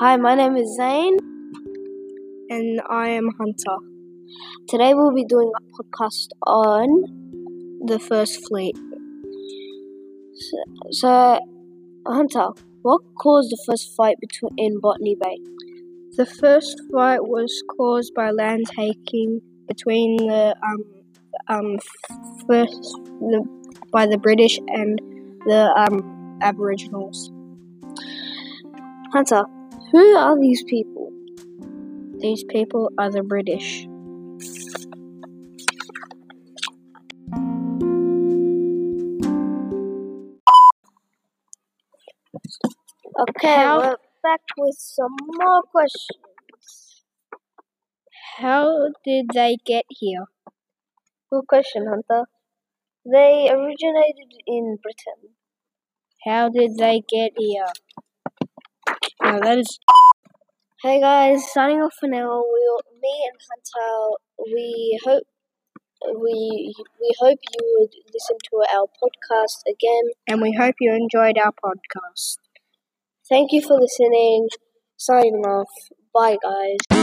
Hi, my name is Zane. And I am Hunter. Today we'll be doing a podcast on. The First Fleet. So, so Hunter, what caused the first fight between in Botany Bay? The first fight was caused by land taking between the um um first the, by the British and the um Aboriginals. Hunter, who are these people? These people are the British. Okay, How- we're back with some more questions. How did they get here? Good question, Hunter. They originated in Britain. How did they get here? No, that is Hey guys, signing off for now. We'll, me and Hunter, we hope we we hope you would listen to our podcast again. and we hope you enjoyed our podcast. Thank you for listening. Signing off. Bye, guys.